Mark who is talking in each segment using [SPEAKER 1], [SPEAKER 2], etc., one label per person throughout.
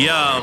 [SPEAKER 1] Yo,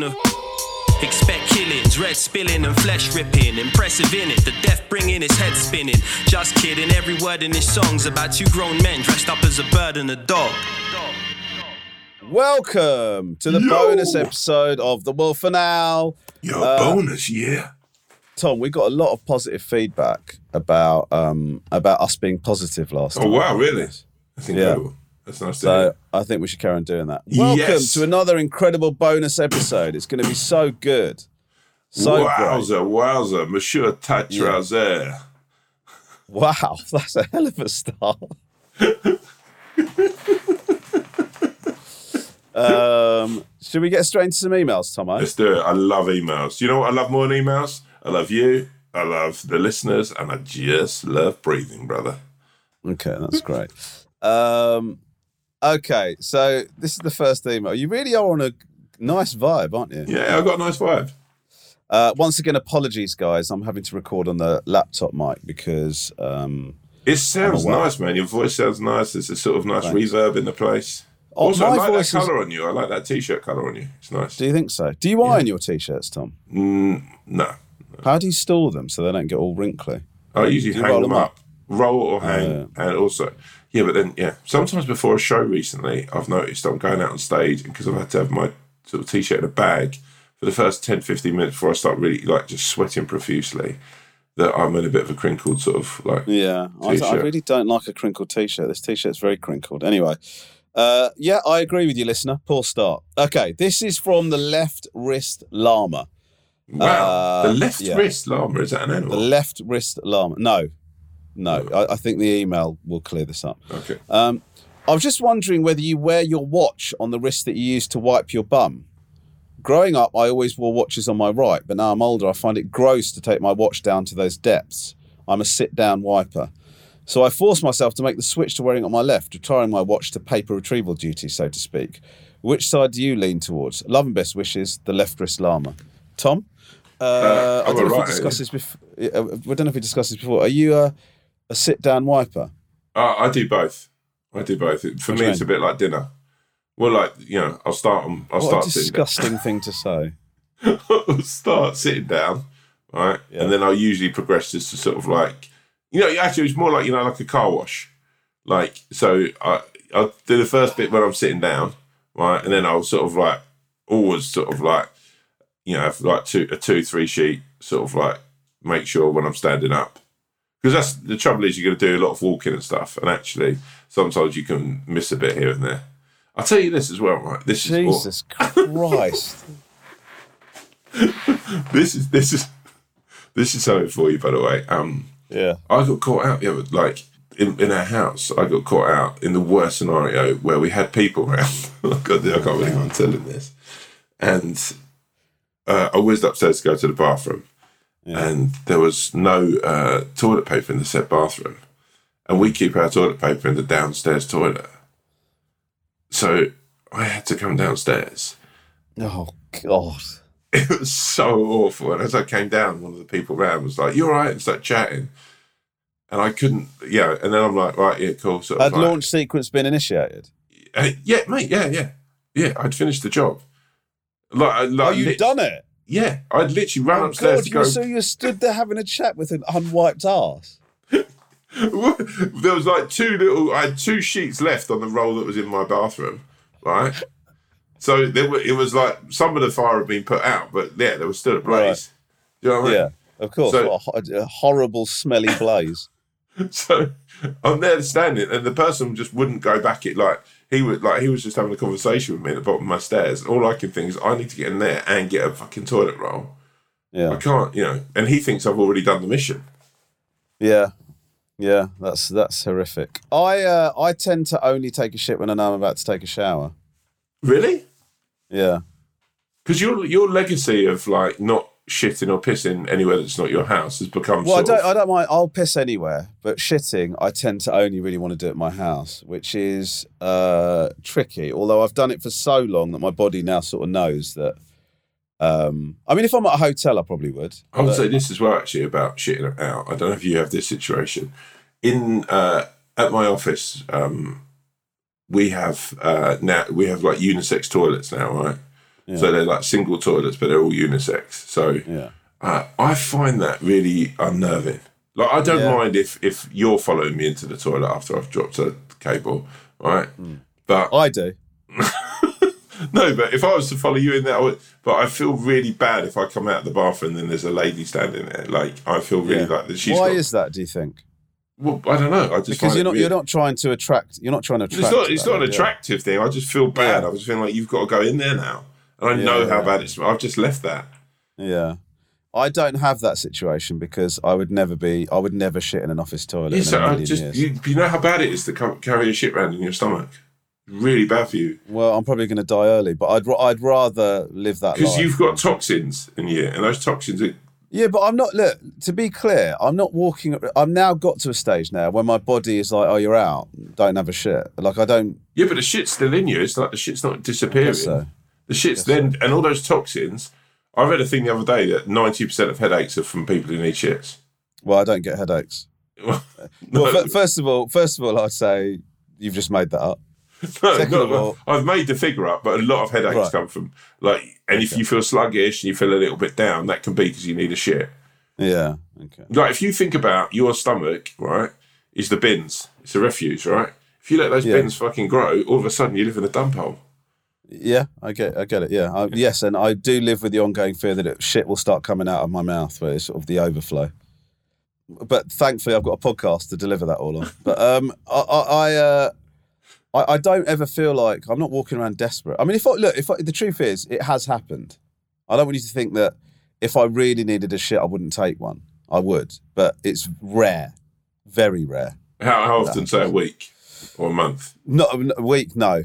[SPEAKER 1] a. Expect killings, red spilling and flesh ripping. Impressive in it, the death bringing his head spinning. Just kidding, every word in his song's about two grown men dressed up as a bird and a dog.
[SPEAKER 2] Welcome to the
[SPEAKER 3] Yo.
[SPEAKER 2] bonus episode of The Wolf and Owl.
[SPEAKER 3] Your
[SPEAKER 2] Uh,
[SPEAKER 3] bonus, yeah.
[SPEAKER 2] Tom, we got a lot of positive feedback about um, about us being positive last
[SPEAKER 3] Oh
[SPEAKER 2] time.
[SPEAKER 3] wow, really? That's incredible. That's nice
[SPEAKER 2] So. I think we should carry on doing that. Welcome
[SPEAKER 3] Yes.
[SPEAKER 2] to another incredible bonus episode. It's going to be so good. So great.
[SPEAKER 3] wowza, wowza, Monsieur Tatrazer.
[SPEAKER 2] Wow, that's a hell of a start. um, should we get straight into some emails, Tomo?
[SPEAKER 3] Let's do it. I love emails. You know what I love more than emails? I love you. I love the listeners, and I just love breathing, brother.
[SPEAKER 2] Okay, that's great. um, okay, so this is the first email. You really are on a nice vibe, aren't you?
[SPEAKER 3] Yeah, I've got a nice vibe.
[SPEAKER 2] Uh, once again, apologies, guys. I'm having to record on the laptop mic because um,
[SPEAKER 3] It sounds nice, man. Your voice sounds nice. There's a sort of nice
[SPEAKER 2] Thanks.
[SPEAKER 3] reverb in the place.
[SPEAKER 2] Oh,
[SPEAKER 3] also, I like that colour on you. I like that t-shirt colour on you. It's nice.
[SPEAKER 2] do you think so? Do you iron your t-shirts, Tom?
[SPEAKER 3] Mm, no,
[SPEAKER 2] How do you store them so they don't get all wrinkly?
[SPEAKER 3] I usually hang them
[SPEAKER 2] them
[SPEAKER 3] up, roll or hang,
[SPEAKER 2] yeah.
[SPEAKER 3] and also, yeah. But then, yeah, sometimes before a show recently, I've noticed I'm going out on stage because I've had to have my sort of t-shirt in a bag for the first 10, 15 minutes before I start really like just sweating profusely. That I'm in a bit of a crinkled sort of like.
[SPEAKER 2] Yeah, I, I really don't like a crinkled t-shirt. This t-shirt's very crinkled. Anyway, uh, yeah, I agree with you, listener. Poor start. Okay, this is from the left wrist llama.
[SPEAKER 3] Wow,
[SPEAKER 2] Uh,
[SPEAKER 3] the left
[SPEAKER 2] yeah.
[SPEAKER 3] wrist llama is that an animal?
[SPEAKER 2] The left wrist llama. No, no. I, I think the email will clear this up.
[SPEAKER 3] okay.
[SPEAKER 2] Um, I was just wondering whether you wear your watch on the wrist that you use to wipe your bum. Growing up, I always wore watches on my right, but now I'm older, I find it gross to take my watch down to those depths. I'm a sit down wiper. So I forced myself to make the switch to wearing it on my left, retiring my watch to paper retrieval duty, so to speak. Which side do you lean towards? Love and best wishes, the left wrist llama. Tom? Uh, I
[SPEAKER 3] I'm
[SPEAKER 2] don't know if we discussed this before. I don't know if we discussed this before. Are you a, a sit down wiper?
[SPEAKER 3] Uh, I do both. I do both. For me,
[SPEAKER 2] you
[SPEAKER 3] it's a bit like dinner. Well, like you know, I'll start. I'll
[SPEAKER 2] What
[SPEAKER 3] start
[SPEAKER 2] a disgusting thing to say.
[SPEAKER 3] I'll start sitting down, right,
[SPEAKER 2] Yeah.
[SPEAKER 3] and then I'll usually progress this to sort of like, you know, actually it's more like you know, like a car wash. Like so, I I'll do the first bit when I'm sitting down, right, and then I'll sort of like always sort of like, you know, have like two a two three sheet sort of like make sure when I'm standing up. Because that's the trouble is you're going to do a lot of walking and stuff, and actually sometimes you can miss a bit here and there. I'll tell you this as well, right? This is
[SPEAKER 2] Jesus Christ.
[SPEAKER 3] this is this is this is something for you, by the way. Um,
[SPEAKER 2] Yeah.
[SPEAKER 3] I got caught out the other like in, in our house. I got caught out in the worst scenario where we had people around. I can't I can't believe I'm telling this. And uh, I whizzed upstairs to go to the bathroom, and there was no uh, toilet paper in the said bathroom, and we keep our toilet paper in the downstairs toilet. So I had to come downstairs
[SPEAKER 2] Oh God.
[SPEAKER 3] it was so awful. And as I came down, one of the people around was like, "You all right?" and started chatting. And I couldn't, yeah. And then I'm like, "Right, yeah, cool." So
[SPEAKER 2] Had
[SPEAKER 3] like,
[SPEAKER 2] launch sequence been initiated?
[SPEAKER 3] uh, yeah, mate, yeah, yeah, yeah. I'd finished the job. Like, like
[SPEAKER 2] oh, you've
[SPEAKER 3] lit-
[SPEAKER 2] done it.
[SPEAKER 3] Yeah, I'd literally run
[SPEAKER 2] Oh
[SPEAKER 3] upstairs
[SPEAKER 2] God!
[SPEAKER 3] to go.
[SPEAKER 2] So you stood there having a chat with an unwiped ass.
[SPEAKER 3] there was like two little. I had two sheets left on the roll that was in my bathroom, right? So there were, it was like some of the fire had been put out, but yeah, there was still a blaze. Do you know what I mean?
[SPEAKER 2] Yeah, of course.
[SPEAKER 3] So-
[SPEAKER 2] a, a horrible, smelly blaze.
[SPEAKER 3] So I'm there standing, and the person just wouldn't go back. It like he was like he was just having a conversation with me at the bottom of my stairs. All I can think is I need to get in there and get a fucking toilet roll.
[SPEAKER 2] Yeah, I
[SPEAKER 3] can't, you know. And he thinks I've already done the mission.
[SPEAKER 2] yeah, yeah. That's that's horrific. I uh, I tend to only take a shit when I know I'm about to take a shower.
[SPEAKER 3] Really?
[SPEAKER 2] Yeah,
[SPEAKER 3] Because your your legacy of like not shitting or pissing anywhere that's not your house has become.
[SPEAKER 2] Well, I don't.
[SPEAKER 3] of-
[SPEAKER 2] I don't mind. I'll piss anywhere, but shitting, I tend to only really want to do at my house, which is uh, tricky. Although I've done it for so long that my body now sort of knows that. Um, I mean, if I'm at a hotel, I probably would.
[SPEAKER 3] I would
[SPEAKER 2] but-
[SPEAKER 3] say this as well, actually, about shitting out. I don't know if you have this situation. In uh, at my office, um, we have uh, now we have like unisex toilets now, right? So they're like single toilets, but they're all unisex. So
[SPEAKER 2] yeah,
[SPEAKER 3] uh, I find that really unnerving. Like I don't
[SPEAKER 2] Yeah.
[SPEAKER 3] mind if if you're following me into the toilet after I've dropped a cable, right?
[SPEAKER 2] Hmm.
[SPEAKER 3] But
[SPEAKER 2] I do.
[SPEAKER 3] no, but if I was to follow you in there, I would, but I feel really bad if I come out of the bathroom and then there's a lady standing there. Like I feel really
[SPEAKER 2] Yeah.
[SPEAKER 3] like that she's
[SPEAKER 2] Why
[SPEAKER 3] got,
[SPEAKER 2] is that? Do you think?
[SPEAKER 3] Well, I don't know. I just
[SPEAKER 2] Because you're not.
[SPEAKER 3] really-
[SPEAKER 2] You're not trying to attract. You're not trying to attract.
[SPEAKER 3] It's not. It's not an
[SPEAKER 2] yeah.
[SPEAKER 3] attractive thing. I just feel bad.
[SPEAKER 2] Yeah.
[SPEAKER 3] I was feeling like you've got to go in there now, and I
[SPEAKER 2] Yeah,
[SPEAKER 3] know how bad it's. I've just left that.
[SPEAKER 2] Yeah. I don't have that situation because I would never be. I would never shit in an office toilet
[SPEAKER 3] Yeah, so
[SPEAKER 2] a
[SPEAKER 3] I
[SPEAKER 2] million
[SPEAKER 3] just you, you know how bad it is to ca- carry a shit around in your stomach. Really bad for you
[SPEAKER 2] Well, I'm probably going to die early, but I'd I'd rather live that
[SPEAKER 3] because you've got toxins in you, and those toxins. Are,
[SPEAKER 2] Yeah, but I'm not. Look, to be clear, I'm not walking. I've now got to a stage now where my body is like, "Oh, you're out. Don't have a shit." Like I don't.
[SPEAKER 3] yeah, but the shit's still in you. It's like the shit's not disappearing.
[SPEAKER 2] so.
[SPEAKER 3] The shit's then, and all those toxins. I read a thing the other day that ninety percent of headaches are from people who need shits.
[SPEAKER 2] Well, I don't get headaches.
[SPEAKER 3] no,
[SPEAKER 2] Well, fir- first of all, first of all, I'd say you've just made that up.
[SPEAKER 3] no,
[SPEAKER 2] second
[SPEAKER 3] no,
[SPEAKER 2] of all-
[SPEAKER 3] I've made the figure up, but a lot of headaches
[SPEAKER 2] Right.
[SPEAKER 3] come from like, and if you feel sluggish and you feel a little bit down, that can be because you need a shit.
[SPEAKER 2] Yeah. Okay.
[SPEAKER 3] Like if you think about your stomach, right, is the bins, it's the refuse, right? If you let those
[SPEAKER 2] Yeah.
[SPEAKER 3] bins fucking grow, all of a sudden you live in a dump hole.
[SPEAKER 2] Yeah, I get. I get it. Yeah. I, yes, and I do live with the ongoing fear that it, shit will start coming out of my mouth, where it's sort of the overflow. But thankfully, I've got a podcast to deliver that all on. But um, I, I, I, uh, I, I don't ever feel like I'm not walking around desperate. I mean, if I look, if I, the truth is, it has happened. I don't want you to think that if I really needed a shit, I wouldn't take one. I would, but it's rare, very rare.
[SPEAKER 3] How, how often, say a week or a month?
[SPEAKER 2] Not a week, no.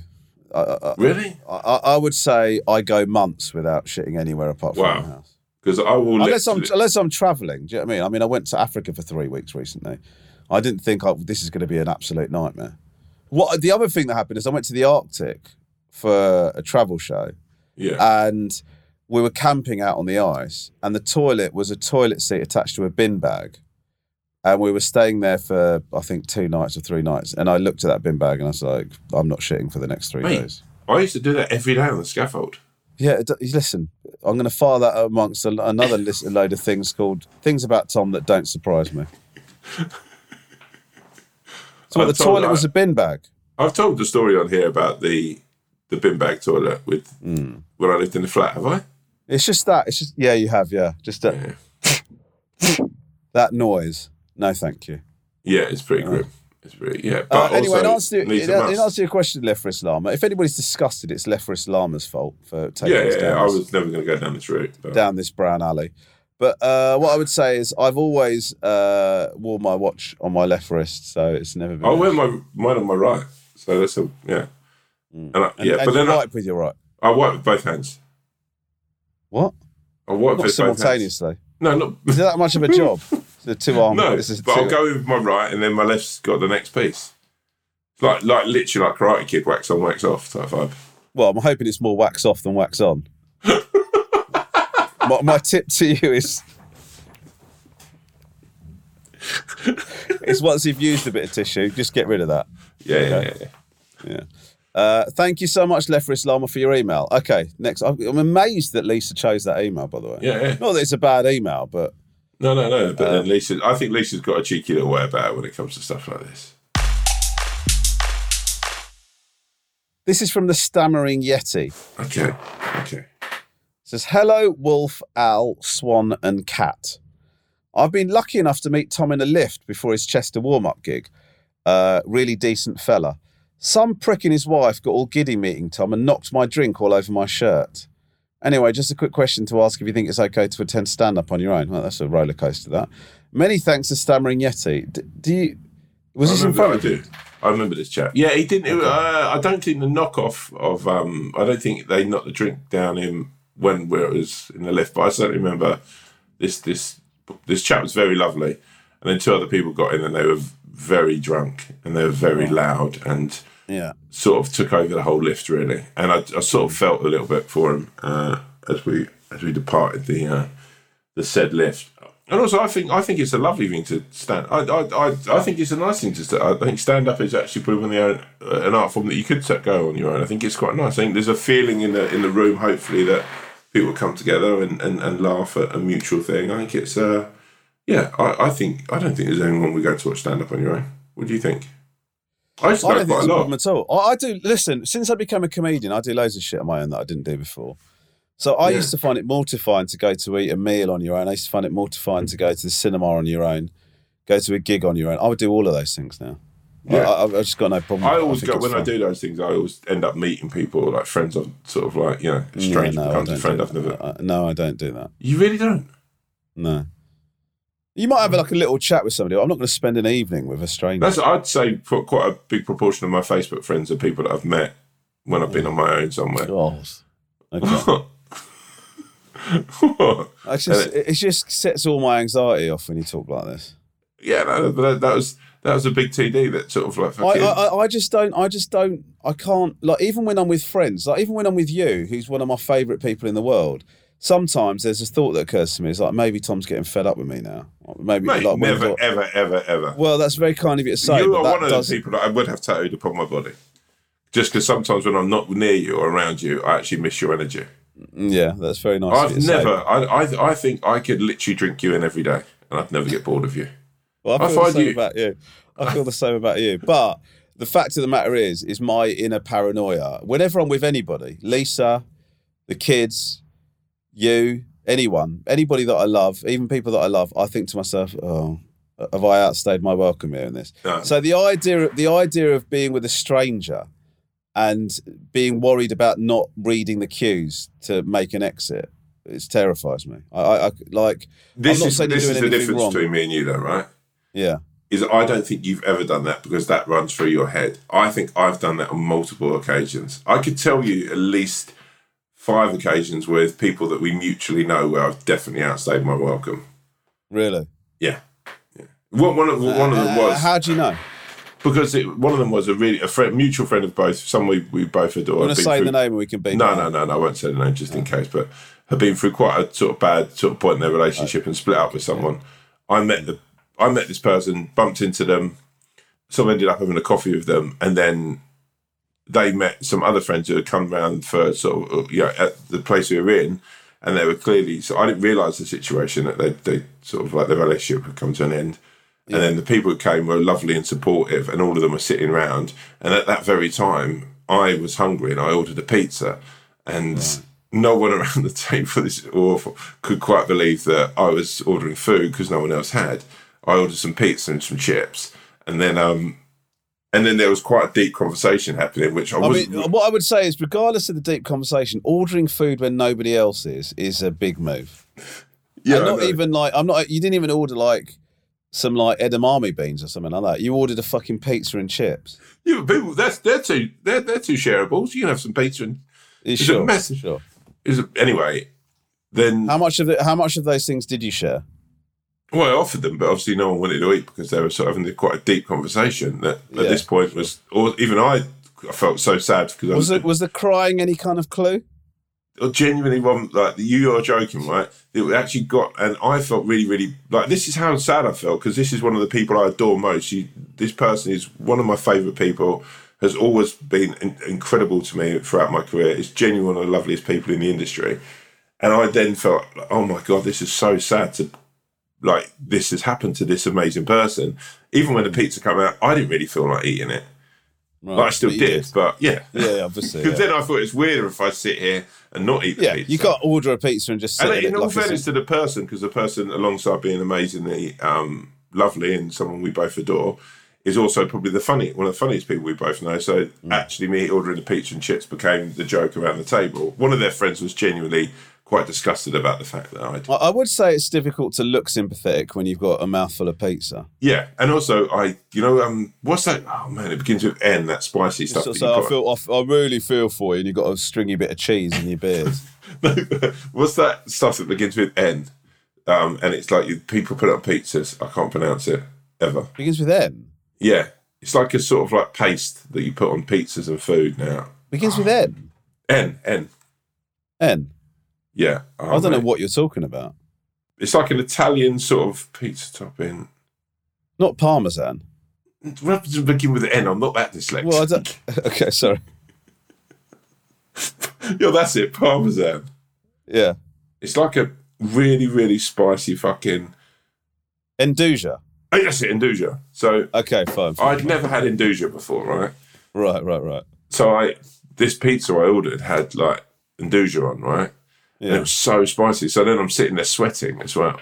[SPEAKER 2] I, I,
[SPEAKER 3] Really?
[SPEAKER 2] I, I would say I go months without shitting anywhere apart from
[SPEAKER 3] Wow.
[SPEAKER 2] my house.
[SPEAKER 3] Because I will.
[SPEAKER 2] Unless I'm unless I'm traveling. Do you know what I mean? I mean, I went to Africa for three weeks recently. I didn't think I, this is going to be an absolute nightmare. What the other thing that happened is I went to the Arctic for a travel show,
[SPEAKER 3] yeah.
[SPEAKER 2] and we were camping out on the ice, and the toilet was a toilet seat attached to a bin bag. And we were staying there for I think two nights or three nights, and I looked at that bin bag and I was like, "I'm not shitting for the next three
[SPEAKER 3] Mate.
[SPEAKER 2] days."
[SPEAKER 3] I used to do that every day on the scaffold.
[SPEAKER 2] Yeah, listen, I'm going to file that amongst a, another list, a load of things called things about Tom that don't surprise me. So what, the toilet
[SPEAKER 3] that.
[SPEAKER 2] was a bin bag.
[SPEAKER 3] I've told the story on here about the the bin bag toilet with
[SPEAKER 2] Hmm.
[SPEAKER 3] when I lived in the flat. Have I?
[SPEAKER 2] It's just that. It's just yeah, you have yeah, just that that noise. No, thank you.
[SPEAKER 3] Yeah, it's pretty grim. It's pretty yeah.
[SPEAKER 2] Uh,
[SPEAKER 3] But
[SPEAKER 2] anyway, in answer, to, in, in answer to your question, left wrist llama, if anybody's disgusted, it's left wrist llama's fault for taking
[SPEAKER 3] yeah,
[SPEAKER 2] us
[SPEAKER 3] yeah,
[SPEAKER 2] down,
[SPEAKER 3] I
[SPEAKER 2] this,
[SPEAKER 3] was never going to go down this route. But
[SPEAKER 2] down this brown alley. But uh, what I would say is I've always uh, wore my watch on my left wrist, so it's never been.
[SPEAKER 3] I wear my mine on my right, so that's a yeah. And I,
[SPEAKER 2] Mm. And,
[SPEAKER 3] yeah,
[SPEAKER 2] and
[SPEAKER 3] but then I,
[SPEAKER 2] wipe with your right.
[SPEAKER 3] I wipe with both hands.
[SPEAKER 2] What?
[SPEAKER 3] I wipe
[SPEAKER 2] Not
[SPEAKER 3] with both hands.
[SPEAKER 2] simultaneously.
[SPEAKER 3] No, not
[SPEAKER 2] Is that much of a job? the two arm.
[SPEAKER 3] no. But
[SPEAKER 2] two,
[SPEAKER 3] I'll go with my right, and then my left's got the next piece. Like like literally like Karate Kid, wax on, wax off type vibe.
[SPEAKER 2] Well, I'm hoping it's more wax off than wax on. my, my tip to you is. it's once you've used a bit of tissue, just get rid of that.
[SPEAKER 3] Yeah, yeah,
[SPEAKER 2] Okay.
[SPEAKER 3] yeah, yeah.
[SPEAKER 2] Yeah. Uh, thank you so much, left wrist llama, for your email. Okay, next. I'm I'm amazed that Lisa chose that email, by the way.
[SPEAKER 3] Yeah, yeah.
[SPEAKER 2] Not that it's a bad email, but
[SPEAKER 3] No, no, no. But
[SPEAKER 2] Um,
[SPEAKER 3] then Lisa, I think Lisa's got a cheeky little way about her when it comes to stuff like this.
[SPEAKER 2] This is from the Stammering Yeti.
[SPEAKER 3] Okay, okay.
[SPEAKER 2] It says, Hello, Wolf, Owl, Swan, and Cat. I've been lucky enough to meet Tom in a lift before his Chester warm up gig. Uh, really decent fella. Some prick and his wife got all giddy meeting Tom and knocked my drink all over my shirt. Anyway, just a quick question to ask if you think it's okay to attend stand up on your own. Well, that's a roller coaster, that. Many thanks to Stammering Yeti. D- do you. Was
[SPEAKER 3] I
[SPEAKER 2] this in front of you?
[SPEAKER 3] I remember this chap. Yeah, he didn't. it- Uh, I don't think the knockoff of. Um, I don't think they knocked the drink down him when we was in the lift. But I certainly remember this. This this chap was very lovely, and then two other people got in, and they were very drunk and they were very loud and
[SPEAKER 2] Yeah.
[SPEAKER 3] sort of took over the whole lift really. And I, I sort of felt a little bit for him uh, as we as we departed the uh, the said lift. And also, I think I think it's a lovely thing to stand. I I, I, I think it's a nice thing to. St- I think stand up is actually probably the own, uh, an art form that you could set go on your own. I think it's quite nice. I think there's a feeling in the in the room, hopefully, that people come together and, and, and laugh at a mutual thing. I think it's uh yeah. I, I think I don't think there's anyone we go to watch stand up on your own. What do you think? I used to
[SPEAKER 2] I don't think it's
[SPEAKER 3] a
[SPEAKER 2] problem at all. I, I do listen. Since I became a comedian, I do loads of shit on my own that I didn't do before. So I
[SPEAKER 3] Yeah.
[SPEAKER 2] used to find it mortifying to go to eat a meal on your own. I used to find it mortifying to go to the cinema on your own, go to a gig on your own. I would do all of those things now.
[SPEAKER 3] Yeah.
[SPEAKER 2] I, I, I've just got no problem.
[SPEAKER 3] I always
[SPEAKER 2] think
[SPEAKER 3] go when I do those things. I always end up meeting people like friends. I've sort of like you know, a
[SPEAKER 2] Yeah, no,
[SPEAKER 3] becomes a friend. I've never.
[SPEAKER 2] I- I- no, I don't do that.
[SPEAKER 3] You really don't.
[SPEAKER 2] No. You might have like a little chat with somebody. I'm not going to spend an evening with a stranger.
[SPEAKER 3] That's I'd say for quite a big proportion of my Facebook friends are people that I've met when I've been on my own somewhere.
[SPEAKER 2] God. Okay. I just, it just sets all my anxiety off when you talk like this.
[SPEAKER 3] yeah, no, that, that was that was a big TD that sort of like
[SPEAKER 2] I, I, I just don't. I just don't. I can't. Like even when I'm with friends, like even when I'm with you, who's one of my favourite people in the world. Sometimes there's a thought that occurs to me. It's like maybe Tom's getting fed up with me now. Maybe
[SPEAKER 3] mate,
[SPEAKER 2] like
[SPEAKER 3] never,
[SPEAKER 2] he's-
[SPEAKER 3] ever, ever, ever.
[SPEAKER 2] Well, that's very kind of you to say.
[SPEAKER 3] you are one of those
[SPEAKER 2] doesn't-
[SPEAKER 3] people that I would have tattooed upon my body. Just because sometimes when I'm not near you or around you, I actually miss your energy.
[SPEAKER 2] Yeah, that's very nice.
[SPEAKER 3] I've
[SPEAKER 2] you to say.
[SPEAKER 3] never. I, I I think I could literally drink you in every day, and I'd never get bored of you.
[SPEAKER 2] Well, I
[SPEAKER 3] I
[SPEAKER 2] feel the same
[SPEAKER 3] you-
[SPEAKER 2] about you. I feel the same about you. But the fact of the matter is, is my inner paranoia. Whenever I'm with anybody, Lisa, the kids, you, anyone, anybody that I love, even people that I love, I think to myself, oh, have I outstayed my welcome here in this?
[SPEAKER 3] No.
[SPEAKER 2] So the idea, the idea of being with a stranger and being worried about not reading the cues to make an exit, it terrifies me. I, I, I like,
[SPEAKER 3] This
[SPEAKER 2] not
[SPEAKER 3] is this is the difference
[SPEAKER 2] wrong.
[SPEAKER 3] between me and you, though, right?
[SPEAKER 2] yeah.
[SPEAKER 3] Is I don't think you've ever done that because that runs through your head. I think I've done that on multiple occasions. I could tell you at least five occasions with people that we mutually know where I've definitely outstayed my welcome.
[SPEAKER 2] Really?
[SPEAKER 3] Yeah, yeah. One, one of one of them
[SPEAKER 2] Uh,
[SPEAKER 3] was
[SPEAKER 2] how do you know?
[SPEAKER 3] because it, one of them was a really a friend, mutual friend of both. Someone we, we both adore.
[SPEAKER 2] I'm going to say
[SPEAKER 3] through-
[SPEAKER 2] the name we can be.
[SPEAKER 3] No, no, no, no. I won't say the name just in case. But had been through quite a sort of bad sort of point in their relationship and split up with someone. I met the I met this person, bumped into them, so I ended up having a coffee with them, and then they met some other friends who had come round for sort of you know at the place we were in, and they were clearly. So I didn't realise the situation that they they sort of like the relationship had come to an end. And then the people who came were lovely and supportive, and all of them were sitting round. And at that very time, I was hungry and I ordered a pizza, and no one around the table this is awful could quite believe that I was ordering food because no one else had. I ordered some pizza and some chips, and then um, and then there was quite a deep conversation happening, which I
[SPEAKER 2] I
[SPEAKER 3] wasn't.
[SPEAKER 2] mean, uh, what I would say is, regardless of the deep conversation, ordering food when nobody else is is a big move.
[SPEAKER 3] yeah,
[SPEAKER 2] and not even like I'm not. You didn't even order like some like edamame beans or something like that. You ordered a fucking pizza and chips.
[SPEAKER 3] Yeah, but people that's they're too they're they're two shareables. You can have some pizza and
[SPEAKER 2] Is
[SPEAKER 3] it
[SPEAKER 2] sure,
[SPEAKER 3] messy?
[SPEAKER 2] sure.
[SPEAKER 3] is it- anyway. Then
[SPEAKER 2] How much of the, How much of those things did you share?
[SPEAKER 3] Well, I offered them, but obviously no one wanted to eat because they were sort of having quite a deep conversation. That at
[SPEAKER 2] Yeah.
[SPEAKER 3] this point was, or even I, I felt so sad because I
[SPEAKER 2] Was it was the crying any kind of clue?
[SPEAKER 3] I genuinely wasn't like you are joking, right? It actually got, and I felt really, really like this is how sad I felt because this is one of the people I adore most. You, this person is one of my favourite people. Has always been in, incredible to me throughout my career. Is genuinely one of the loveliest people in the industry. And I then felt, like, oh my god, this is so sad to like this has happened to this amazing person. Even when the pizza came out, I didn't really feel like eating it.
[SPEAKER 2] Right.
[SPEAKER 3] Like, I still
[SPEAKER 2] But
[SPEAKER 3] did,
[SPEAKER 2] you
[SPEAKER 3] but yeah.
[SPEAKER 2] Yeah, obviously.
[SPEAKER 3] Because
[SPEAKER 2] Yeah,
[SPEAKER 3] then I thought it's weirder if I sit here and not eat the
[SPEAKER 2] yeah
[SPEAKER 3] pizza.
[SPEAKER 2] you can't order a pizza and just sit
[SPEAKER 3] And
[SPEAKER 2] in
[SPEAKER 3] in all
[SPEAKER 2] like
[SPEAKER 3] fairness to the person, because the person alongside being amazingly um, lovely and someone we both adore is also probably the funny one of the funniest people we both know. So
[SPEAKER 2] Mm.
[SPEAKER 3] actually, me ordering the pizza and chips became the joke around the table. One of their friends was genuinely quite disgusted about the fact that I'd
[SPEAKER 2] I I would say it's difficult to look sympathetic when you've got a mouthful of pizza.
[SPEAKER 3] yeah, and also I you know um what's that? Oh man, it begins with N. That spicy stuff.
[SPEAKER 2] So, so I feel, I, f- I really feel for you, and you've got a stringy bit of cheese in your beers.
[SPEAKER 3] what's that stuff that begins with N? Um, and it's like you, people put it on pizzas. I can't pronounce it ever.
[SPEAKER 2] Begins with N.
[SPEAKER 3] Yeah, it's like a sort of like paste that you put on pizzas and food now.
[SPEAKER 2] Begins with N.
[SPEAKER 3] N N.
[SPEAKER 2] N.
[SPEAKER 3] Yeah,
[SPEAKER 2] I don't know
[SPEAKER 3] what.
[SPEAKER 2] you're talking about.
[SPEAKER 3] It's like an Italian sort of pizza topping.
[SPEAKER 2] Not parmesan.
[SPEAKER 3] Rather than begin with an N, I'm not that dyslexic.
[SPEAKER 2] Well, I don't. Okay, sorry.
[SPEAKER 3] yeah, that's it. Parmesan.
[SPEAKER 2] Yeah,
[SPEAKER 3] It's like a really, really spicy fucking.
[SPEAKER 2] nduja.
[SPEAKER 3] Oh, that's it, nduja. So
[SPEAKER 2] Okay, fine. fine.
[SPEAKER 3] I'd never had nduja before, right?
[SPEAKER 2] Right, right, right.
[SPEAKER 3] So I this pizza I ordered had like nduja on, right? And it was so spicy. So then I'm sitting there sweating as well.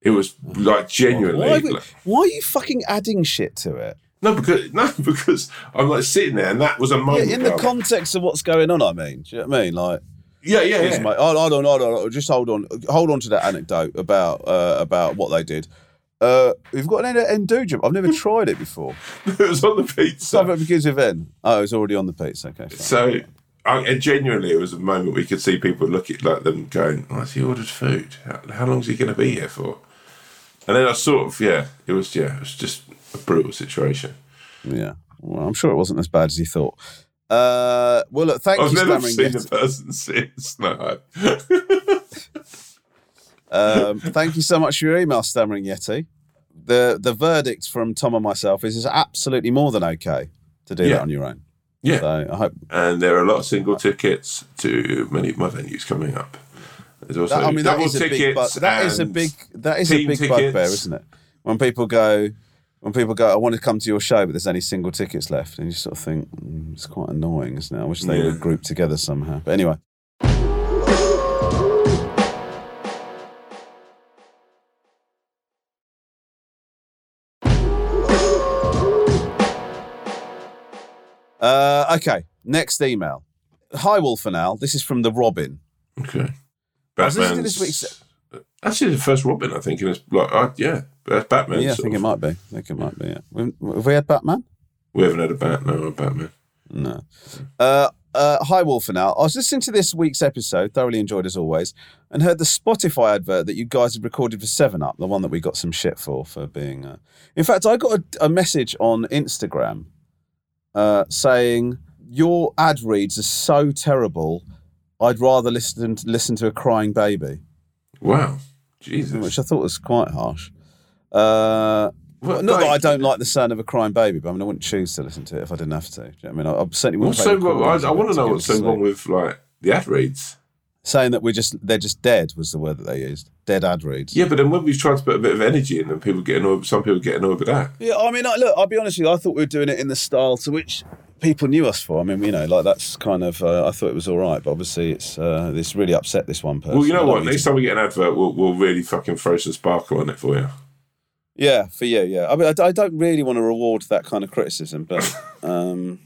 [SPEAKER 3] It was like genuinely.
[SPEAKER 2] Why,
[SPEAKER 3] like-
[SPEAKER 2] why are you fucking adding shit to it?
[SPEAKER 3] no, because no, because I'm like sitting there, and that was a
[SPEAKER 2] Yeah,
[SPEAKER 3] moment.
[SPEAKER 2] in the context of what's going on, I mean, do you know what I mean? Like,
[SPEAKER 3] yeah, yeah, yeah.
[SPEAKER 2] mate. Hold, on, hold on. Just hold on. Hold on to that anecdote about uh, about what they did. Uh, we've got an nduja. I've never tried it before.
[SPEAKER 3] it was on the pizza.
[SPEAKER 2] Some of it begins with N. Oh, it's already on the pizza. Okay. Fine.
[SPEAKER 3] So, I, and genuinely, it was a moment we could see people look at like them going, "Oh, has he ordered food? How, how long is he going to be here for?" And then I sort of, yeah, it was, yeah, it was just a brutal situation.
[SPEAKER 2] Yeah. Well, I'm sure it wasn't as bad as he thought. Uh, well, look, thank
[SPEAKER 3] I've
[SPEAKER 2] you,
[SPEAKER 3] never
[SPEAKER 2] stammering.
[SPEAKER 3] seen a person since. No,
[SPEAKER 2] Um, thank you so much for your email, stammering Yeti. The the verdict from Tom and myself is it's absolutely more than okay to do
[SPEAKER 3] Yeah.
[SPEAKER 2] that on your own.
[SPEAKER 3] Yeah.
[SPEAKER 2] So I hope.
[SPEAKER 3] and there are a lot of single tickets to many of my venues coming up. There's also
[SPEAKER 2] That, I mean, that
[SPEAKER 3] double
[SPEAKER 2] is a big.
[SPEAKER 3] tickets.
[SPEAKER 2] That is a big. That is a big bugbear, isn't it? When people go, when people go, I want to come to your show, but there's only single tickets left, and you sort of think mm, it's quite annoying, isn't it? I wish they
[SPEAKER 3] Yeah.
[SPEAKER 2] were grouped together somehow. But anyway. Uh, okay, next email. Hi, Wolf and Owl. This is from the Robin.
[SPEAKER 3] Okay.
[SPEAKER 2] I was listening to
[SPEAKER 3] Batman's.
[SPEAKER 2] this week's-
[SPEAKER 3] Actually, the first Robin, I think, and it's like, uh, yeah, that's Batman.
[SPEAKER 2] yeah, I think it might be. I think it might be. Yeah. We- Have we had Batman?
[SPEAKER 3] We haven't had a Batman or a Batman.
[SPEAKER 2] No. Uh, uh, hi, Wolf and Owl. I was listening to this week's episode, thoroughly enjoyed as always, and heard the Spotify advert that you guys had recorded for 7 Up, the one that we got some shit for, for being. Uh... In fact, I got a, a message on Instagram uh, saying, Your ad reads are so terrible, I'd rather listen to, listen to a crying baby,
[SPEAKER 3] Wow, Jesus.
[SPEAKER 2] which I thought was quite harsh. Uh,
[SPEAKER 3] Well,
[SPEAKER 2] not that I don't like the sound of a crying baby, but I mean, I wouldn't choose to listen to it if I didn't have to. Do you know I mean? I, I certainly wouldn't.
[SPEAKER 3] What's so wrong? I, I want to know what's so wrong with like the ad reads.
[SPEAKER 2] Saying that we're just they're just dead was the word that they used. Dead ad reads.
[SPEAKER 3] Yeah, but then when we try to put a bit of energy in them, people get annoyed. Some people get annoyed with that.
[SPEAKER 2] Yeah, I mean, I- look, I'll be honest with you. I thought we were doing it in the style to which people knew us for. I mean, you know, like that's kind of. Uh, I thought it was all right, but obviously, it's uh, this really upset this one person.
[SPEAKER 3] Well, you know what? Next time we get an advert, we'll, we'll really fucking throw some sparkle on it for you.
[SPEAKER 2] Yeah, for you, yeah. I mean, I, I don't really want to reward that kind of criticism, but. um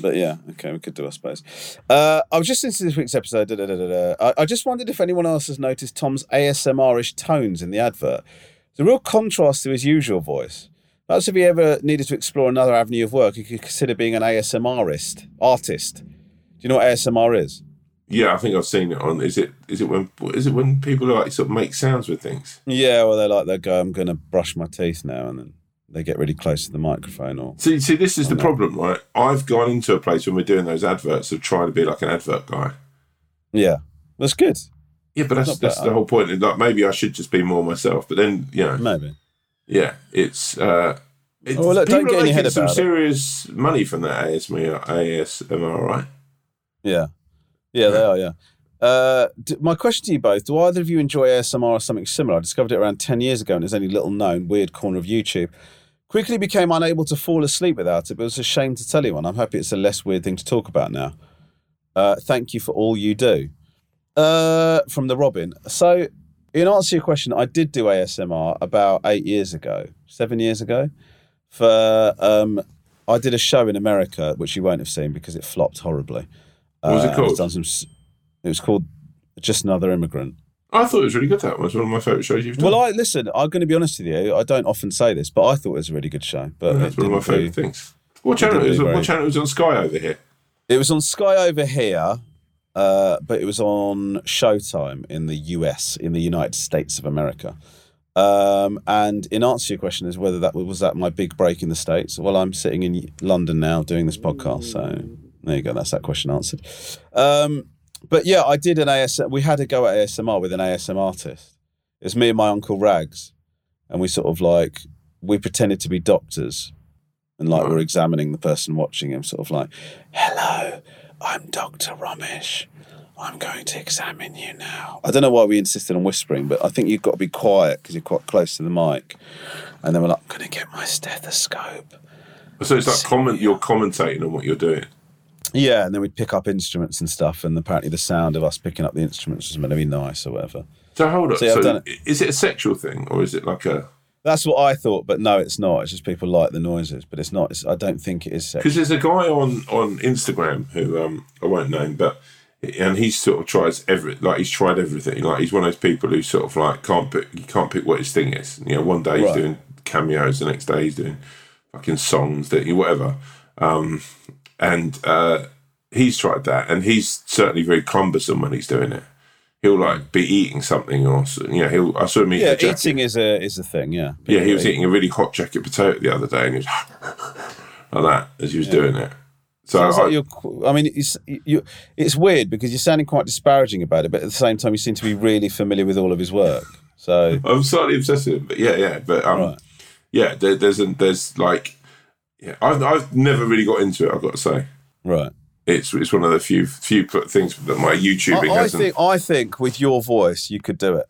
[SPEAKER 2] but yeah, okay, we could do, I suppose. Uh, I was just into this week's episode. Da, da, da. I, I just wondered if anyone else has noticed Tom's ASMR-ish tones in the advert. It's a real contrast to his usual voice. Perhaps if he ever needed to explore another avenue of work, he could consider being an ASMRist artist. Do you know what ASMR is?
[SPEAKER 3] Yeah, I think I've seen it on. Is it? Is it when? Is it when people like sort of make sounds with things?
[SPEAKER 2] Yeah, well, they're like they go, "I'm going to brush my teeth now," and then they get really close to the microphone. Or
[SPEAKER 3] See, see, this is the
[SPEAKER 2] no.
[SPEAKER 3] problem, right? I've gone into a place when we're doing those adverts of trying to be like an advert guy.
[SPEAKER 2] yeah, that's good.
[SPEAKER 3] Yeah, but that's
[SPEAKER 2] Not
[SPEAKER 3] that's the whole point. Like maybe I should just be more myself. But then, you know,
[SPEAKER 2] Maybe.
[SPEAKER 3] yeah, it's. uh it's,
[SPEAKER 2] Oh, well, look,
[SPEAKER 3] people
[SPEAKER 2] don't get
[SPEAKER 3] are
[SPEAKER 2] in your head
[SPEAKER 3] some
[SPEAKER 2] about
[SPEAKER 3] serious money from that ASMR, ASMR, right?
[SPEAKER 2] Yeah, yeah, they are. Yeah. Uh, d- my question to you both: Do either of you enjoy ASMR or something similar? I discovered it around ten years ago, and it's only little known weird corner of YouTube. Quickly became unable to fall asleep without it, but it was a shame to tell anyone. I'm happy it's a less weird thing to talk about now. Uh, thank you for all you do. Uh, from the Robin. So, in answer to your question, I did do ASMR about eight years ago, seven years ago. For um, I did a show in America, which you won't have seen because it flopped horribly.
[SPEAKER 3] What was it
[SPEAKER 2] Uh,
[SPEAKER 3] called?
[SPEAKER 2] I've done some it was called Just Another Immigrant.
[SPEAKER 3] I thought it was really good. That was one of my favourite shows you've done.
[SPEAKER 2] Well, I listen. I'm going to be honest with you. I don't often say this, but I thought it was a really good show. But
[SPEAKER 3] that's one of my
[SPEAKER 2] do-
[SPEAKER 3] favourite things. What channel is it? What channel was on Sky over here?
[SPEAKER 2] It was on Sky over here, uh, but it was on Showtime in the US, in the United States of America. Um, and in answer to your question, is whether that was that my big break in the states. Well, I'm sitting in London now doing this podcast, so there you go. That's that question answered. Um, but yeah, I did an ASMR. We had a go at ASMR with an ASM artist. It's me and my uncle Rags, and we sort of like we pretended to be doctors, and like we're examining the person watching him, sort of like, "Hello, I'm Doctor Romesh. I'm going to examine you now." I don't know why we insisted on whispering, but I think you've got to be quiet because you're quite close to the mic. And then we're like, "I'm going to get my stethoscope."
[SPEAKER 3] So it's like comment. You're commentating on what you're doing.
[SPEAKER 2] Yeah, and then we'd pick up instruments and stuff, and apparently the sound of us picking up the instruments was meant to be nice or whatever.
[SPEAKER 3] So hold on.
[SPEAKER 2] See, I've
[SPEAKER 3] so
[SPEAKER 2] done
[SPEAKER 3] is it a sexual thing or is it like a?
[SPEAKER 2] That's what I thought, but no, it's not. It's just people like the noises, but it's not. It's, I don't think it is sexual.
[SPEAKER 3] Because there's a guy on on Instagram who um I won't name, but and he sort of tries every like he's tried everything. Like he's one of those people who sort of like can't pick you can't pick what his thing is. You know, one day he's
[SPEAKER 2] Right.
[SPEAKER 3] doing cameos, the next day he's doing fucking songs that whatever. Um, and uh, he's tried that, and he's certainly very cumbersome when he's doing it. He'll like be eating something, or you know, he'll. I saw him eat
[SPEAKER 2] Yeah, eating is a is a thing. Yeah,
[SPEAKER 3] Yeah, he was eating a really hot jacket potato the other day, and he was like that as he was doing it. So I,
[SPEAKER 2] like you're, I mean, it's you. It's weird because you're sounding quite disparaging about it, but at the same time, you seem to be really familiar with all of his work. So
[SPEAKER 3] I'm slightly obsessed with him, but yeah, yeah, but um,
[SPEAKER 2] Right.
[SPEAKER 3] yeah, there, there's a, there's like, yeah, I've I've never really got into it. I've got to say,
[SPEAKER 2] right.
[SPEAKER 3] it's it's one of the few few things that my YouTubing
[SPEAKER 2] I, I
[SPEAKER 3] hasn't.
[SPEAKER 2] think I think with your voice, you could do it.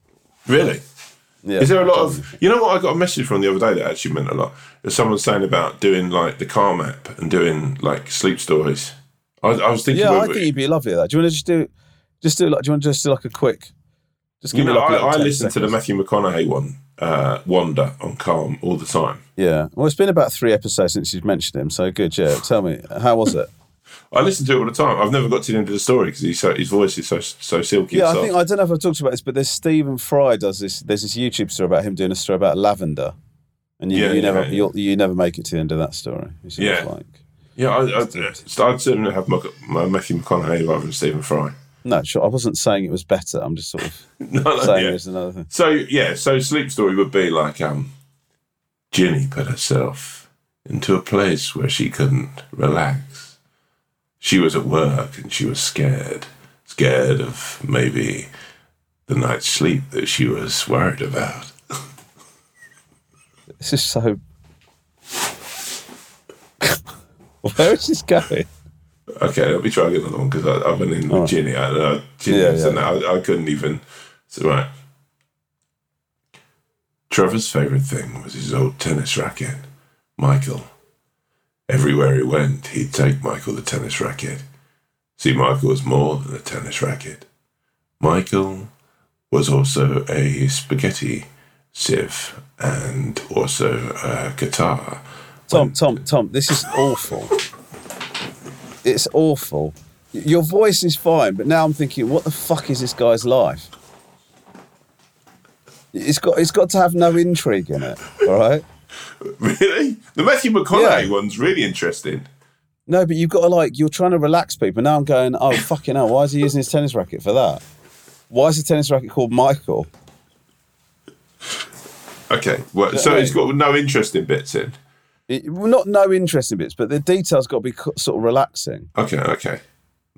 [SPEAKER 3] really,
[SPEAKER 2] Yeah.
[SPEAKER 3] is there a lot of you know what I got a message from the other day that actually meant a lot. There's someone saying about doing like the Calm app and doing like sleep stories. I, I was thinking,
[SPEAKER 2] Yeah, I think you'd be lovely at that. Do you want to just do, just do like? Do you want to just do like a quick? Just
[SPEAKER 3] you
[SPEAKER 2] give me
[SPEAKER 3] know,
[SPEAKER 2] like a
[SPEAKER 3] I,
[SPEAKER 2] little
[SPEAKER 3] I
[SPEAKER 2] 10
[SPEAKER 3] listen to the. Matthew McConaughey one, uh, Wonder on Calm all the time.
[SPEAKER 2] Yeah. Well, it's been about three episodes since you've mentioned him, so good. Yeah. Tell me, how was it?
[SPEAKER 3] I listen to it all the time. I've never got to the end of the story because so, his voice is so so silky.
[SPEAKER 2] Yeah, I think. I don't know if I've talked about this, but there's Stephen Fry does this. There's this YouTube story about him doing a story about lavender, and you,
[SPEAKER 3] Yeah,
[SPEAKER 2] you
[SPEAKER 3] yeah,
[SPEAKER 2] never
[SPEAKER 3] yeah.
[SPEAKER 2] You never make it to the end of that story. It's
[SPEAKER 3] Yeah.
[SPEAKER 2] like
[SPEAKER 3] Yeah, I, I, I'd certainly have my, my Matthew McConaughey rather than Stephen Fry.
[SPEAKER 2] No, sure. I wasn't saying it was better. I'm just sort of
[SPEAKER 3] No, no,
[SPEAKER 2] saying
[SPEAKER 3] yeah.
[SPEAKER 2] there's another thing.
[SPEAKER 3] So yeah, so sleep story would be like um, Ginny put herself into a place where she couldn't relax. She was at work and she was scared, scared of maybe the night's sleep that she was worried about.
[SPEAKER 2] This is so. Where is this going?
[SPEAKER 3] Okay, let me try again another one because I, I went in with Ginny. I, I, Ginny
[SPEAKER 2] Yeah, yeah.
[SPEAKER 3] I, I couldn't even. So right. Trevor's favourite thing was his old tennis racket, Michael. Everywhere he went, he'd take Michael the tennis racket. See, Michael was more than a tennis racket. Michael was also a spaghetti sieve and also a guitar.
[SPEAKER 2] Tom, Tom, Tom, this is awful. It's awful. Your voice is fine, but now I'm thinking, what the fuck is this guy's life? It's got it's got to have no intrigue in it, all right?
[SPEAKER 3] Really? The Matthew McConaughey
[SPEAKER 2] Yeah.
[SPEAKER 3] one's really interesting.
[SPEAKER 2] No, but you've got to like you're trying to relax people. Now I'm going, oh fucking hell, why is he using his tennis racket for that? Why is the tennis racket called Michael?
[SPEAKER 3] Okay, well, so it's got no interesting bits in.
[SPEAKER 2] It, not no interesting bits, but the details got to be sort of relaxing.
[SPEAKER 3] Okay, okay.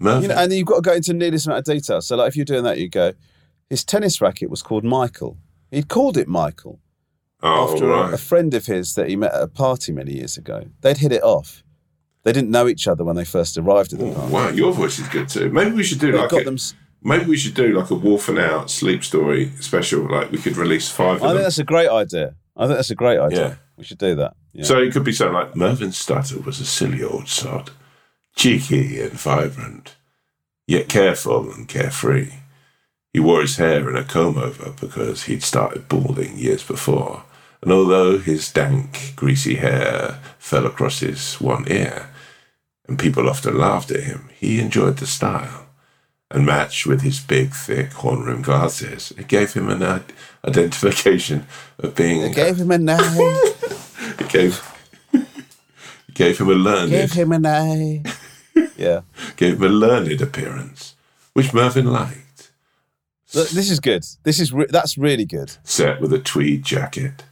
[SPEAKER 2] You know, and you've got to go into needless amount of detail. So, like, if you're doing that, you go, his tennis racket was called Michael. He'd called it Michael
[SPEAKER 3] oh,
[SPEAKER 2] after a,
[SPEAKER 3] right.
[SPEAKER 2] a friend of his that he met at a party many years ago. They'd hit it off. They didn't know each other when they first arrived at the oh, party.
[SPEAKER 3] wow, your voice is good too. Maybe we should do like
[SPEAKER 2] got
[SPEAKER 3] a,
[SPEAKER 2] them.
[SPEAKER 3] Maybe we should do like a Wolf and Owl sleep story special. Like we could release five of
[SPEAKER 2] I think
[SPEAKER 3] them.
[SPEAKER 2] that's a great idea. I think that's a great idea.
[SPEAKER 3] Yeah.
[SPEAKER 2] We should do that. Yeah.
[SPEAKER 3] So it could be something like Mervyn Stutter was a silly old sod, cheeky and vibrant, yet careful and carefree. He wore his hair in a comb over because he'd started balding years before, and although his dank, greasy hair fell across his one ear, and people often laughed at him, he enjoyed the style. And matched with his big, thick horn rimmed glasses, it gave him an ad- identification of being.
[SPEAKER 2] I gave him a name.
[SPEAKER 3] It gave it gave him a learned
[SPEAKER 2] gave him a name. yeah.
[SPEAKER 3] gave him a learned appearance, which Mervyn liked.
[SPEAKER 2] Look, This is good. This is re- that's really good.
[SPEAKER 3] Set with a tweed jacket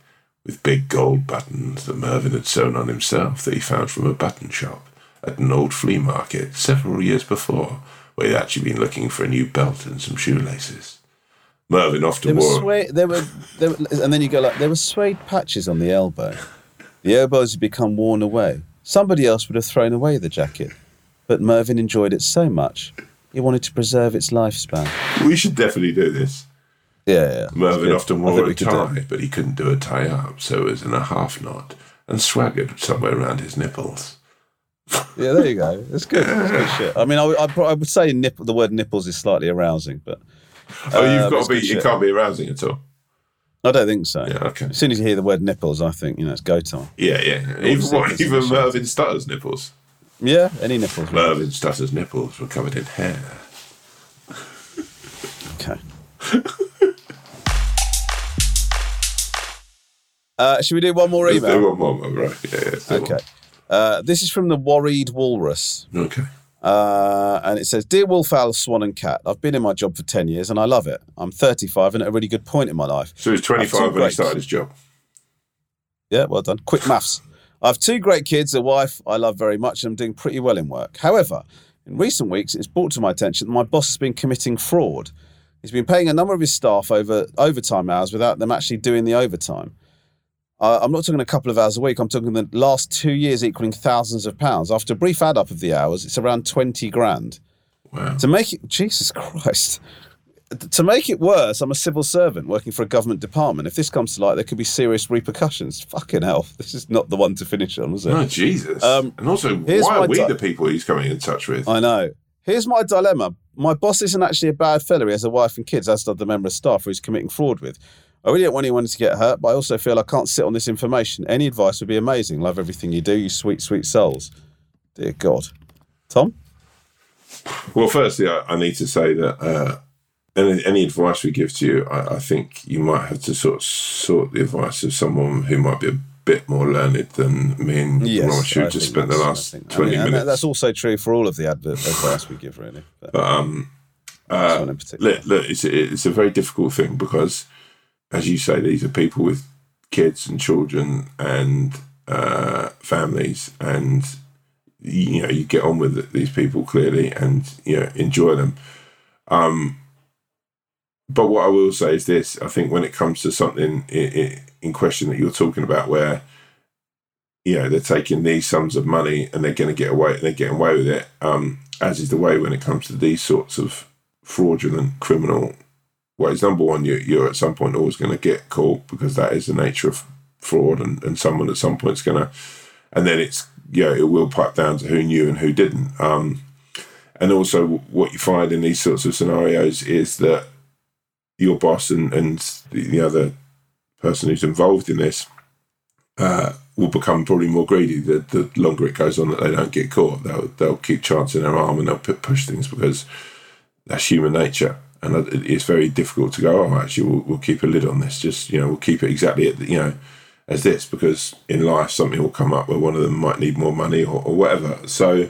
[SPEAKER 3] with big gold buttons that Mervyn had sewn on himself that he found from a button shop at an old flea market several years before, where he'd actually been looking for a new belt and some shoelaces. Mervyn
[SPEAKER 2] There
[SPEAKER 3] often
[SPEAKER 2] were
[SPEAKER 3] wore
[SPEAKER 2] suede. There were, there were, and then you go like there were suede patches on the elbow. The elbows had become worn away. Somebody else would have thrown away the jacket, but Mervyn enjoyed it so much he wanted to preserve its lifespan.
[SPEAKER 3] We should definitely do this.
[SPEAKER 2] Yeah, yeah.
[SPEAKER 3] Mervyn often wore a
[SPEAKER 2] we could do it.
[SPEAKER 3] tie, but he couldn't do a tie up, so it was in a half knot and swaggered somewhere around his nipples.
[SPEAKER 2] Yeah, there you go. It's good. It's good shit. I mean, I, would- I, I would say nip, the word nipples is slightly arousing, but
[SPEAKER 3] Oh,
[SPEAKER 2] Uh,
[SPEAKER 3] you've got to be. It
[SPEAKER 2] shit.
[SPEAKER 3] can't be arousing at all.
[SPEAKER 2] I don't think so.
[SPEAKER 3] Yeah, okay.
[SPEAKER 2] As soon as you hear the word nipples, I think you know it's go time.
[SPEAKER 3] Yeah, yeah. Even, what, even Mervyn Stutter's nipples.
[SPEAKER 2] Yeah, any nipples. really.
[SPEAKER 3] Mervyn Stutter's nipples were covered in hair.
[SPEAKER 2] Okay. uh, should we do one more
[SPEAKER 3] Let's do
[SPEAKER 2] email?
[SPEAKER 3] one more, right? Yeah, yeah.
[SPEAKER 2] Okay. Uh, this is from the Worried Walrus.
[SPEAKER 3] Okay.
[SPEAKER 2] Uh, and it says, Dear Wolf Owl, Swan and Cat, I've been in my job for 10 years and I love it. I'm 35 and at a really good point in my life.
[SPEAKER 3] So he's 25 when he started his job.
[SPEAKER 2] Yeah, well done. Quick maths. I have two great kids, a wife I love very much, and I'm doing pretty well in work. However, in recent weeks, it's brought to my attention that my boss has been committing fraud. He's been paying a number of his staff over overtime hours without them actually doing the overtime. Uh, I'm not talking a couple of hours a week. I'm talking the last two years equaling thousands of pounds. After a brief add up of the hours, it's around 20 grand.
[SPEAKER 3] Wow.
[SPEAKER 2] To make it, Jesus Christ. To make it worse, I'm a civil servant working for a government department. If this comes to light, there could be serious repercussions. Fucking hell. This is not the one to finish on, is it?
[SPEAKER 3] Oh, Jesus.
[SPEAKER 2] Um,
[SPEAKER 3] and also, why are we
[SPEAKER 2] di-
[SPEAKER 3] the people he's coming in touch with?
[SPEAKER 2] I know. Here's my dilemma. My boss isn't actually a bad fellow. He has a wife and kids, as does the member of staff who he's committing fraud with. I really don't want anyone to get hurt, but I also feel I can't sit on this information. Any advice would be amazing. Love everything you do, you sweet, sweet souls. Dear God. Tom?
[SPEAKER 3] Well, firstly, I, I need to say that uh, any, any advice we give to you, I, I think you might have to sort of sort the advice of someone who might be a bit more learned than me and Ross, who
[SPEAKER 2] I
[SPEAKER 3] just spent the last
[SPEAKER 2] think- I
[SPEAKER 3] 20
[SPEAKER 2] mean,
[SPEAKER 3] minutes.
[SPEAKER 2] That's also true for all of the advice we give, really. But,
[SPEAKER 3] But um,
[SPEAKER 2] this one in particular.
[SPEAKER 3] look, look it's, it's a very difficult thing because, as you say, these are people with kids and children and uh, families, and you know you get on with these people clearly and you know enjoy them. Um, but what I will say is this: I think when it comes to something in, question that you're talking about, where you know they're taking these sums of money and they're going to get away, and they're getting away with it, um, as is the way when it comes to these sorts of fraudulent criminal ways. Number one, you, you're at some point always going to get caught because that is the nature of fraud, and, and someone at some point is going to, and then it's yeah, it will pipe down to who knew and who didn't. Um, and also, what you find in these sorts of scenarios is that your boss and, and the, the other person who's involved in this uh, will become probably more greedy the, the longer it goes on that they don't get caught. They'll, they'll keep chancing their arm and they'll pu- push things because that's human nature. And it's very difficult to go, oh, actually, we'll, we'll keep a lid on this. Just, you know, we'll keep it exactly at, the, you know, as this because in life something will come up where one of them might need more money or, or whatever. So,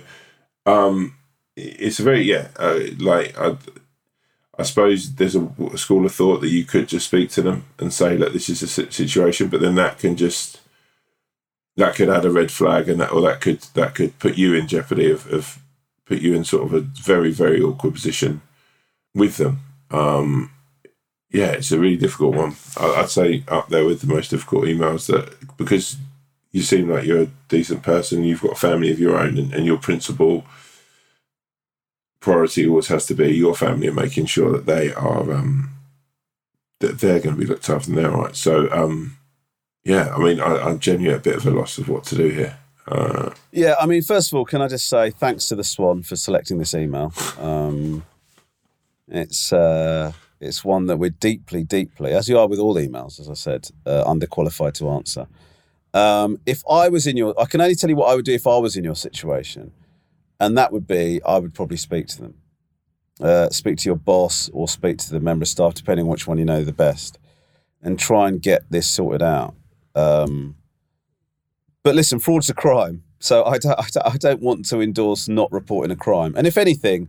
[SPEAKER 3] um, it's a very, yeah, uh, like, I, I suppose there's a, a school of thought that you could just speak to them and say, look, this is a situation, but then that can just, that could add a red flag and that, or that could, that could put you in jeopardy of, of put you in sort of a very, very awkward position with them. Um, yeah, it's a really difficult one. I'd say up there with the most difficult emails that because you seem like you're a decent person, you've got a family of your own, and, and your principal priority always has to be your family and making sure that they are um, that they're going to be looked after and they're all right. So um, yeah, I mean, I, I'm genuinely a bit of a loss of what to do here. Uh,
[SPEAKER 2] Yeah, I mean, first of all, can I just say thanks to the Swan for selecting this email. Um, it's uh, it's one that we're deeply, deeply, as you are with all emails, as I said, uh, underqualified to answer. Um, if I was in your, I can only tell you what I would do if I was in your situation, and that would be I would probably speak to them, uh, speak to your boss or speak to the member of staff, depending on which one you know the best, and try and get this sorted out. Um, but listen, fraud's a crime. So I don't, I don't, I don't want to endorse not reporting a crime. And if anything,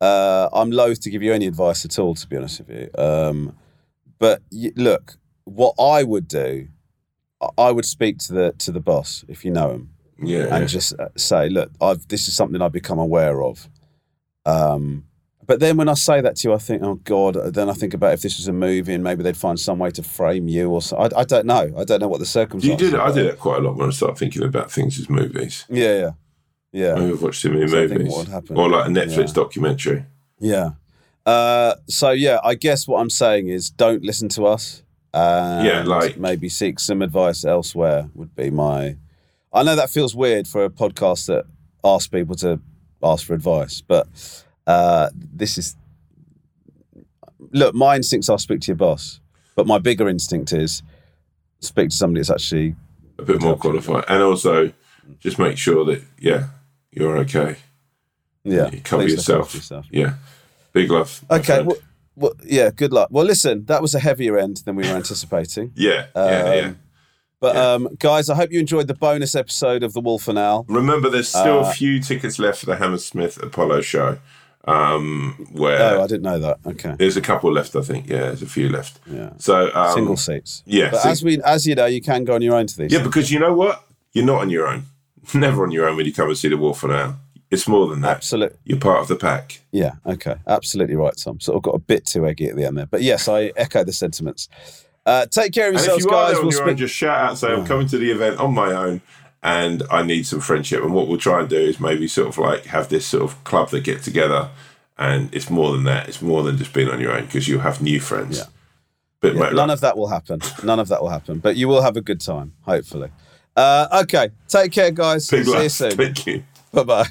[SPEAKER 2] uh, I'm loath to give you any advice at all, to be honest with you. Um, but y- look, what I would do, I- would speak to the to the boss if you know him,
[SPEAKER 3] yeah,
[SPEAKER 2] and just uh, say, look, I've this is something I've become aware of. Um, but then when I say that to you, I think, oh God. Then I think about if this was a movie and maybe they'd find some way to frame you or so. I, I don't know. I don't know what the circumstances.
[SPEAKER 3] you did. it. I did it quite a lot when I started thinking about things as movies.
[SPEAKER 2] Yeah, yeah, yeah.
[SPEAKER 3] Maybe I've watched too many
[SPEAKER 2] So I think
[SPEAKER 3] movies,
[SPEAKER 2] what would happen-
[SPEAKER 3] or like a Netflix
[SPEAKER 2] Yeah.
[SPEAKER 3] documentary.
[SPEAKER 2] Yeah. Uh, so yeah, I guess what I'm saying is don't listen to us.
[SPEAKER 3] Yeah, like-
[SPEAKER 2] maybe seek some advice elsewhere would be my. I know that feels weird for a podcast that asks people to ask for advice, but uh, this is. Look, my instincts are speak to your boss, but my bigger instinct is speak to somebody that's actually
[SPEAKER 3] a bit more qualified, and also just make sure that yeah, you're okay.
[SPEAKER 2] yeah.
[SPEAKER 3] You cover
[SPEAKER 2] after
[SPEAKER 3] yourself. Yeah, big love.
[SPEAKER 2] Okay. Well, well, yeah. Good luck. Well, listen, that was a heavier end than we were anticipating.
[SPEAKER 3] yeah, yeah, yeah.
[SPEAKER 2] Um, But um, guys, I hope you enjoyed the bonus episode of the Wolf and Owl.
[SPEAKER 3] Remember, there's still
[SPEAKER 2] uh,
[SPEAKER 3] a few tickets left for the Hammersmith Apollo show. Um, where
[SPEAKER 2] Oh, I didn't know that. Okay,
[SPEAKER 3] there's a couple left, I think. Yeah, there's a few left.
[SPEAKER 2] yeah,
[SPEAKER 3] So um,
[SPEAKER 2] single seats.
[SPEAKER 3] yeah,
[SPEAKER 2] but
[SPEAKER 3] sing-
[SPEAKER 2] as we, as you know, you can go on your own to these.
[SPEAKER 3] Yeah,
[SPEAKER 2] things.
[SPEAKER 3] because you know what? You're not on your own. Never on your own when you come and see the Wolf for Owl. It's more than that.
[SPEAKER 2] absolutely.
[SPEAKER 3] You're part of the pack.
[SPEAKER 2] Yeah, okay, absolutely right, Tom. Sort of got a bit too eggy at the end there, but yes, I echo the sentiments. Uh, take care of
[SPEAKER 3] And if
[SPEAKER 2] yourselves,
[SPEAKER 3] you are
[SPEAKER 2] guys.
[SPEAKER 3] there on
[SPEAKER 2] We'll
[SPEAKER 3] your own, just shout out, say, I'm coming to the event on my own and I need some friendship. And what we'll try and do is maybe sort of like have this sort of club that get together. And it's more than that. It's more than just being on your own because you'll have new friends.
[SPEAKER 2] Yeah.
[SPEAKER 3] But
[SPEAKER 2] Yeah, none of that will happen. None of that will happen. But you will have a good time, hopefully. Uh, okay, take care, guys.
[SPEAKER 3] big
[SPEAKER 2] See you soon.
[SPEAKER 3] Thank you.
[SPEAKER 2] Bye bye.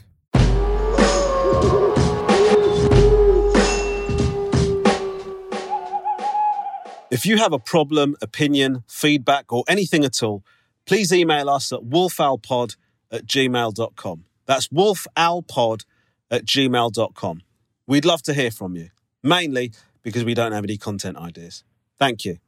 [SPEAKER 4] If you have a problem, opinion, feedback, or anything at all, please email us at wolfowlpod at gmail.com. That's wolfowlpod at gmail.com. We'd love to hear from you, mainly because we don't have any content ideas. Thank you.